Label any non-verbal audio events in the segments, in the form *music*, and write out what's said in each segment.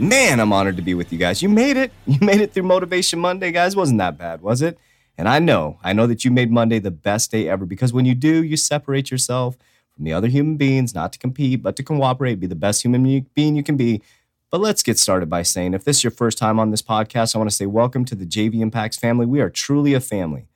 Man, I'm honored to be with you guys. You made it. *laughs* You made it through Motivation Monday, guys. Wasn't that bad, was it? And I know, I know that you made Monday the best day ever because when you do, you separate yourself from the other human beings, not to compete, but to cooperate, be the best human being you can be. But let's get started by saying if this is your first time on this podcast, I want to say welcome to the JV Impacts family. We are truly a family.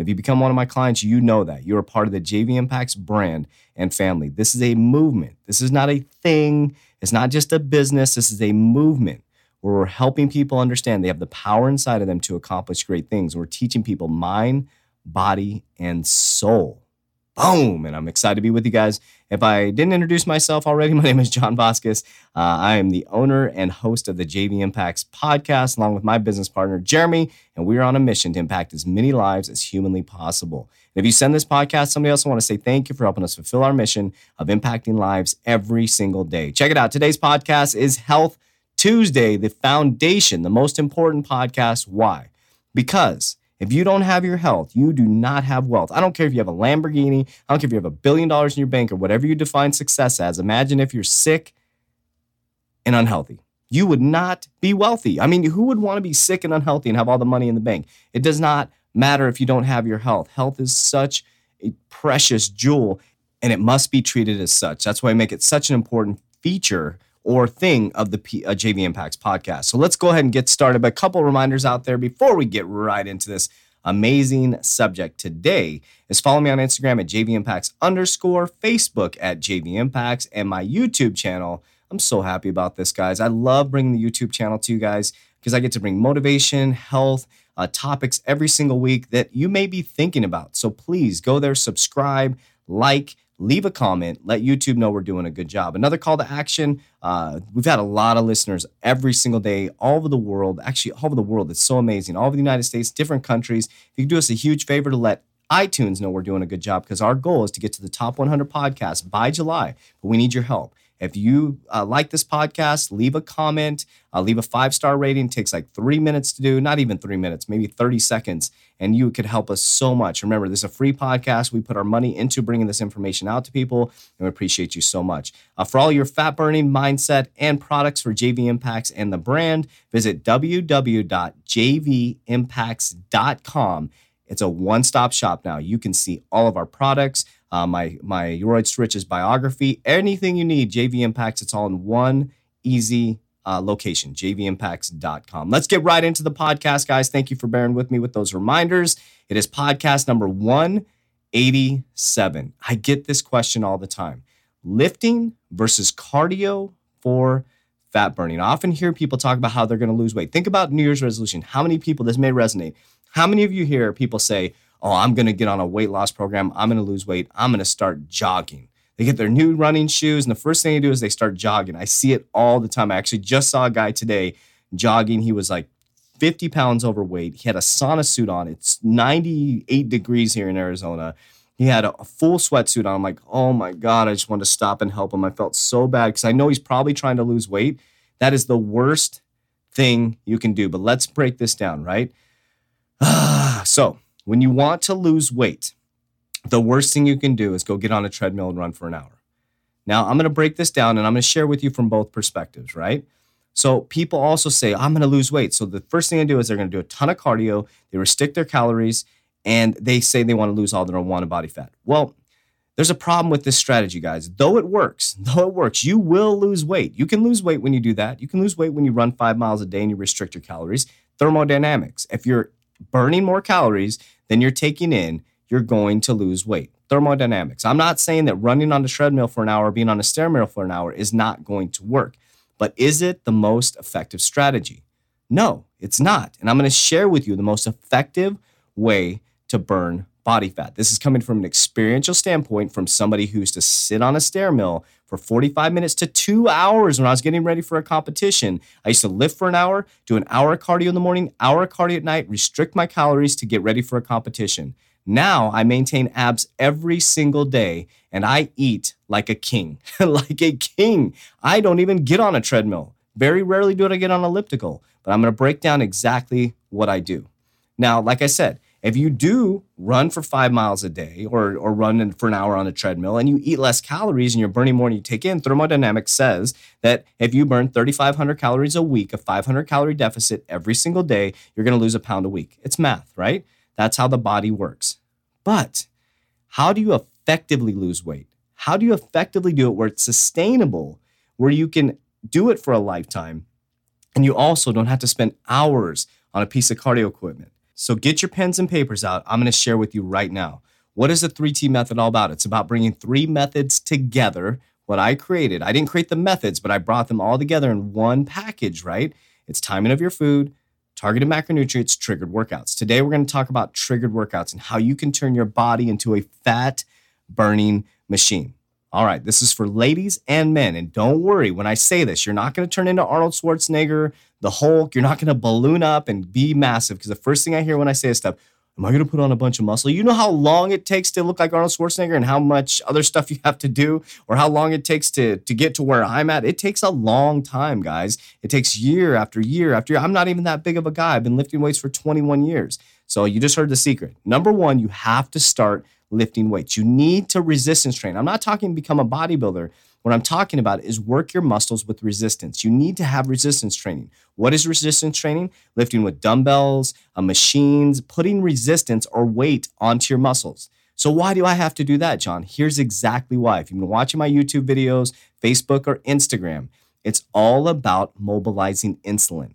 If you become one of my clients, you know that. You're a part of the JV Impacts brand and family. This is a movement. This is not a thing. It's not just a business, this is a movement where we're helping people understand they have the power inside of them to accomplish great things. We're teaching people mind, body, and soul. Boom! And I'm excited to be with you guys. If I didn't introduce myself already, *laughs* my name is John Vasquez. Uh, I am the owner and host of the JV Impacts podcast, along with my business partner, Jeremy, and we are on a mission to impact as many lives as humanly possible. And if you send this podcast, to somebody else, I want to say thank you for helping us fulfill our mission of impacting lives every single day. Check it out. Today's podcast is Health Tuesday, the foundation, the most important podcast. Why? Because if you don't have your health, you do not have wealth. I don't care if you have a Lamborghini, I don't care if you have a billion dollars in your bank or whatever you define success as. Imagine if you're sick and unhealthy. You would not be wealthy. I mean, who would want to be sick and unhealthy and have all the money in the bank? It does not matter if you don't have your health. Health is such a precious jewel and it must be treated as such. That's why I make it such an important feature or thing of the P- uh, JV Impacts podcast. So let's go ahead and get started. But a couple reminders out there before we get right into this amazing subject today is follow me on Instagram at JV Impacts underscore, Facebook at JV Impacts, and my YouTube channel. I'm so happy about this, guys. I love bringing the YouTube channel to you guys because I get to bring motivation, health, uh, topics every single week that you may be thinking about. So please go there, subscribe, like, leave a comment, let YouTube know we're doing a good job. Another call to action uh, we've had a lot of listeners every single day, all over the world, actually, all over the world. It's so amazing. All over the United States, different countries. If you could do us a huge favor to let iTunes know we're doing a good job because our goal is to get to the top 100 podcasts by July, but we need your help. If you uh, like this podcast, leave a comment, uh, leave a five star rating. It takes like three minutes to do, not even three minutes, maybe 30 seconds. And you could help us so much. Remember, this is a free podcast. We put our money into bringing this information out to people, and we appreciate you so much. Uh, for all your fat burning mindset and products for JV Impacts and the brand, visit www.jvimpacts.com. It's a one stop shop now. You can see all of our products uh, my my Roids to biography, anything you need, JV Impacts. It's all in one easy uh, location, jvimpacts.com. Let's get right into the podcast, guys. Thank you for bearing with me with those reminders. It is podcast number 187. I get this question all the time lifting versus cardio for fat burning. I often hear people talk about how they're going to lose weight. Think about New Year's resolution. How many people, this may resonate, how many of you hear people say, oh, I'm going to get on a weight loss program. I'm going to lose weight. I'm going to start jogging. They get their new running shoes, and the first thing they do is they start jogging. I see it all the time. I actually just saw a guy today jogging. He was like 50 pounds overweight. He had a sauna suit on. It's 98 degrees here in Arizona. He had a, full sweatsuit on. I'm like, oh my God, I just wanted to stop and help him. I felt so bad because I know he's probably trying to lose weight. That is the worst thing you can do. But let's break this down, right? *sighs* so, when you want to lose weight, the worst thing you can do is go get on a treadmill and run for an hour. Now, I'm going to break this down and I'm going to share with you from both perspectives, right? So, people also say, I'm going to lose weight. So, the first thing they do is they're going to do a ton of cardio, they restrict their calories, and they say they want to lose all their unwanted body fat. Well, there's a problem with this strategy, guys. Though it works, *laughs* though it works, you will lose weight. You can lose weight when you do that. You can lose weight when you run five miles a day and you restrict your calories. Thermodynamics. If you're burning more calories, than you're taking in, you're going to lose weight. Thermodynamics. I'm not saying that running on the treadmill for an hour, being on a stairmill for an hour is not going to work, but is it the most effective strategy? No, it's not. And I'm going to share with you the most effective way to burn body fat. This is coming from an experiential standpoint from somebody who used to sit on a stair mill for 45 minutes to two hours when I was getting ready for a competition. I used to lift for an hour, do an hour of cardio in the morning, hour of cardio at night, restrict my calories to get ready for a competition. Now I maintain abs every single day and I eat like a king, *laughs* like a king. I don't even get on a treadmill. Very rarely do I get on elliptical, but I'm going to break down exactly what I do. Now, like I said, if you do run for five miles a day or, or run for an hour on a treadmill and you eat less calories and you're burning more than you take in, thermodynamics says that if you burn 3,500 calories a week, a 500 calorie deficit every single day, you're going to lose a pound a week. It's math, right? That's how the body works. But how do you effectively lose weight? How do you effectively do it where it's sustainable, where you can do it for a lifetime, and you also don't have to spend hours on a piece of cardio equipment? So get your pens and papers out. I'm going to share with you right now. What is the 3T method all about? It's about bringing three methods together. What I created, I didn't create the methods, but I brought them all together in one package, right? It's timing of your food, targeted macronutrients, triggered workouts. Today, we're going to talk about triggered workouts and how you can turn your body into a fat burning machine. All right, this is for ladies and men. And don't worry, when I say this, you're not going to turn into Arnold Schwarzenegger, the Hulk. You're not going to balloon up and be massive. Because the first thing I hear when I say this stuff, am I going to put on a bunch of muscle? You know how long it takes to look like Arnold Schwarzenegger and how much other stuff you have to do, or how long it takes to, to get to where I'm at? It takes a long time, guys. It takes year after year after year. I'm not even that big of a guy. I've been lifting weights for 21 years. So you just heard the secret. Number one, you have to start lifting weights. You need to resistance train. I'm not talking become a bodybuilder. What I'm talking about is work your muscles with resistance. You need to have resistance training. What is resistance training? Lifting with dumbbells, uh, machines, putting resistance or weight onto your muscles. So, why do I have to do that, John? Here's exactly why. If you've been watching my YouTube videos, Facebook, or Instagram, it's all about mobilizing insulin.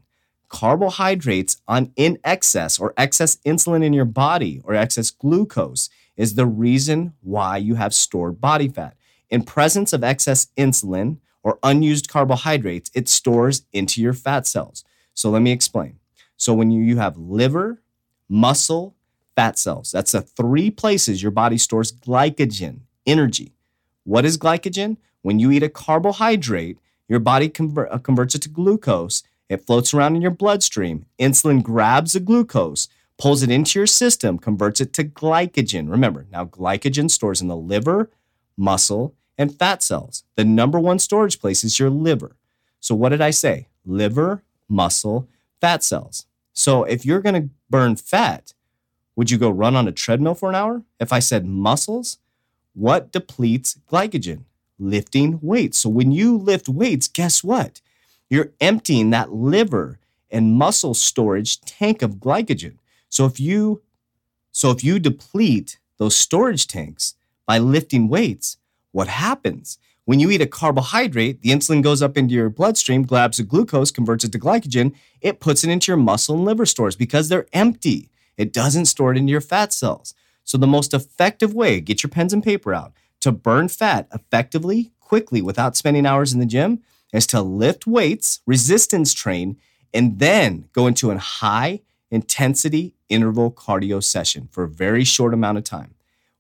Carbohydrates on in excess or excess insulin in your body or excess glucose is the reason why you have stored body fat. In presence of excess insulin or unused carbohydrates, it stores into your fat cells. So let me explain. So when you, you have liver, muscle, fat cells, that's the three places your body stores glycogen, energy. What is glycogen? When you eat a carbohydrate, your body uh, converts it to glucose. It floats around in your bloodstream. Insulin grabs the glucose, pulls it into your system, converts it to glycogen. Remember, now glycogen stores in the liver, muscle, and fat cells. The number one storage place is your liver. So, what did I say? Liver, muscle, fat cells. So, if you're going to burn fat, would you go run on a treadmill for an hour? If I said muscles, what depletes glycogen? Lifting weights. So, when you lift weights, guess what? You're emptying that liver and muscle storage tank of glycogen. So if you so if you deplete those storage tanks by lifting weights, what happens? When you eat a carbohydrate, the insulin goes up into your bloodstream, grabs the glucose, converts it to glycogen, it puts it into your muscle and liver stores because they're empty. It doesn't store it into your fat cells. So the most effective way, get your pens and paper out, to burn fat effectively, quickly, without spending hours in the gym, is to lift weights, resistance train, and then go into a high intensity interval cardio session for a very short amount of time.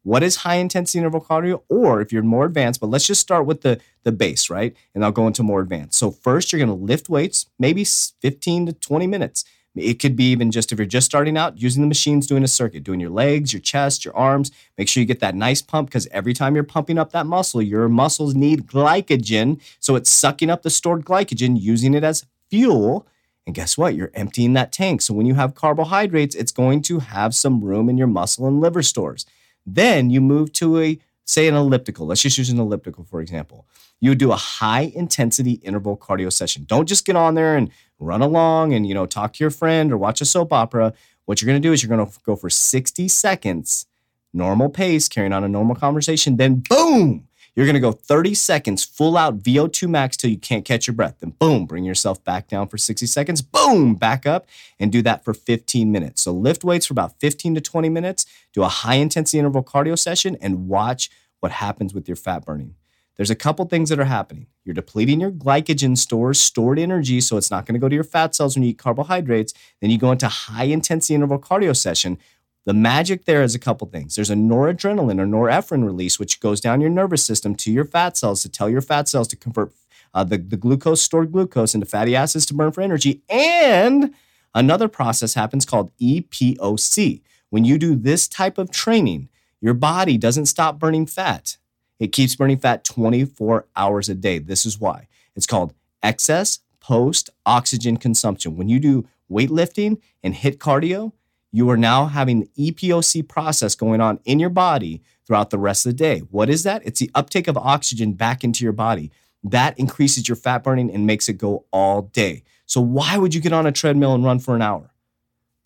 What is high intensity interval cardio? Or if you're more advanced, but let's just start with the, the base, right? And I'll go into more advanced. So, first, you're going to lift weights, maybe 15 to 20 minutes. It could be even just if you're just starting out, using the machines, doing a circuit, doing your legs, your chest, your arms. Make sure you get that nice pump because every time you're pumping up that muscle, your muscles need glycogen. So it's sucking up the stored glycogen, using it as fuel and guess what? You're emptying that tank. So when you have carbohydrates, it's going to have some room in your muscle and liver stores. Then you move to a, say, an elliptical. Let's just use an elliptical, for example. You do a high intensity interval cardio session. Don't just get on there and run along and, you know, talk to your friend or watch a soap opera. What you're going to do is you're going to go for 60 seconds, normal pace, carrying on a normal conversation. Then boom, you're going to go 30 seconds full out VO2 max till you can't catch your breath. Then boom, bring yourself back down for 60 seconds. Boom, back up and do that for 15 minutes. So lift weights for about 15 to 20 minutes, do a high intensity interval cardio session and watch what happens with your fat burning. There's a couple things that are happening. You're depleting your glycogen stores, stored energy, so it's not going to go to your fat cells when you eat carbohydrates. Then you go into high intensity interval cardio session. The magic there is a couple things. There's a noradrenaline or norepinephrine release, which goes down your nervous system to your fat cells to tell your fat cells to convert uh, the, the glucose, stored glucose, into fatty acids to burn for energy. And another process happens called EPOC. When you do this type of training, your body doesn't stop burning fat. It keeps burning fat 24 hours a day. This is why. It's called excess post oxygen consumption. When you do weightlifting and HIIT cardio, you are now having the EPOC process going on in your body throughout the rest of the day. What is that? It's the uptake of oxygen back into your body. That increases your fat burning and makes it go all day. So, why would you get on a treadmill and run for an hour?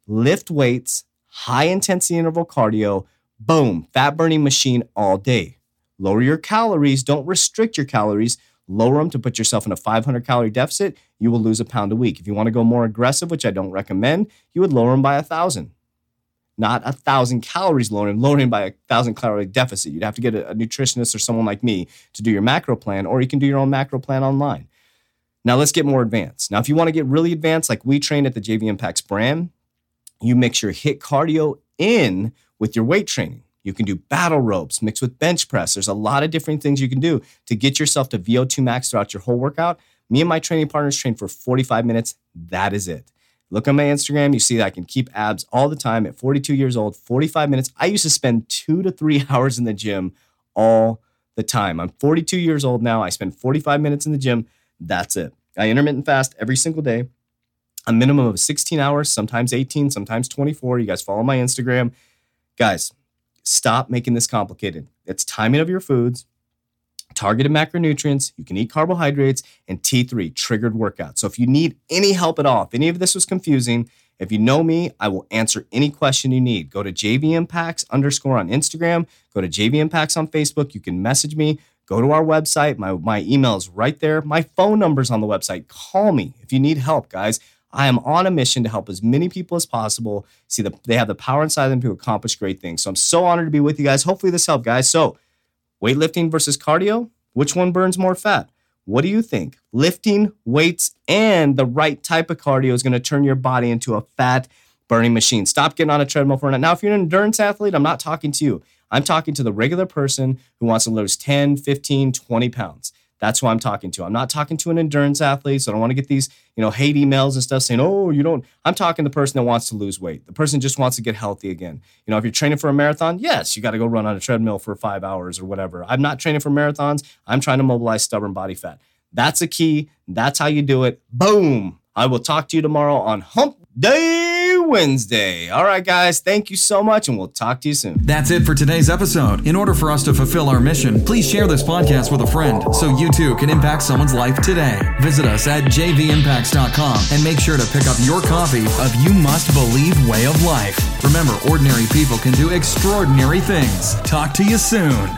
Lift weights, high intensity interval cardio, boom, fat burning machine all day. Lower your calories, don't restrict your calories. Lower them to put yourself in a 500 calorie deficit, you will lose a pound a week. If you want to go more aggressive, which I don't recommend, you would lower them by a thousand not a thousand calories lowering, lowering by a thousand calorie deficit. You'd have to get a, a nutritionist or someone like me to do your macro plan, or you can do your own macro plan online. Now let's get more advanced. Now, if you want to get really advanced, like we train at the JV Impacts brand, you mix your HIIT cardio in with your weight training. You can do battle ropes mixed with bench press. There's a lot of different things you can do to get yourself to VO2 max throughout your whole workout. Me and my training partners train for 45 minutes. That is it. Look on my Instagram. You see that I can keep abs all the time at 42 years old, 45 minutes. I used to spend two to three *laughs* hours in the gym all the time. I'm 42 years old now. I spend 45 minutes in the gym. That's it. I intermittent fast every single day, a minimum of 16 hours, sometimes 18, sometimes 24. You guys follow my Instagram. Guys, stop making this complicated. It's timing of your foods, targeted macronutrients, you can eat carbohydrates, and T3, triggered workouts. So if you need any help at all, if any of this was confusing, if you know me, I will answer any question you need. Go to JV Impacts underscore on Instagram, go to JV Impacts on Facebook. You can message me, go to our website. My, my email is right there. My phone number's on the website. Call me if you need help, guys. I am on a mission to help as many people as possible see that they have the power inside them to accomplish great things. So I'm so honored to be with you guys. Hopefully, this helped, guys. So Weightlifting versus cardio, which one burns more fat? What do you think? Lifting weights and the right type of cardio is going to turn your body into a fat burning machine. Stop getting on a treadmill for a night. Now, if you're an endurance athlete, I'm not talking to you. I'm talking to the regular person who wants to lose 10, 15, 20 pounds. That's who I'm talking to. I'm not talking to an endurance athlete, so I don't want to get these, you know, hate emails and stuff saying, "Oh, you don't." I'm talking to the person that wants to lose weight. The person just wants to get healthy again. You know, if you're training for a marathon, yes, you got to go run on a treadmill for 5 hours or whatever. I'm not training for marathons. I'm trying to mobilize stubborn body fat. That's a key. That's how you do it. Boom. I will talk to you tomorrow on Hump Day. Wednesday. All right, guys, thank you so much, and we'll talk to you soon. That's it for today's episode. In order for us to fulfill our mission, please share this podcast with a friend so you too can impact someone's life today. Visit us at jvimpacts.com and make sure to pick up your copy of You Must Believe Way of Life. Remember, ordinary people can do extraordinary things. Talk to you soon.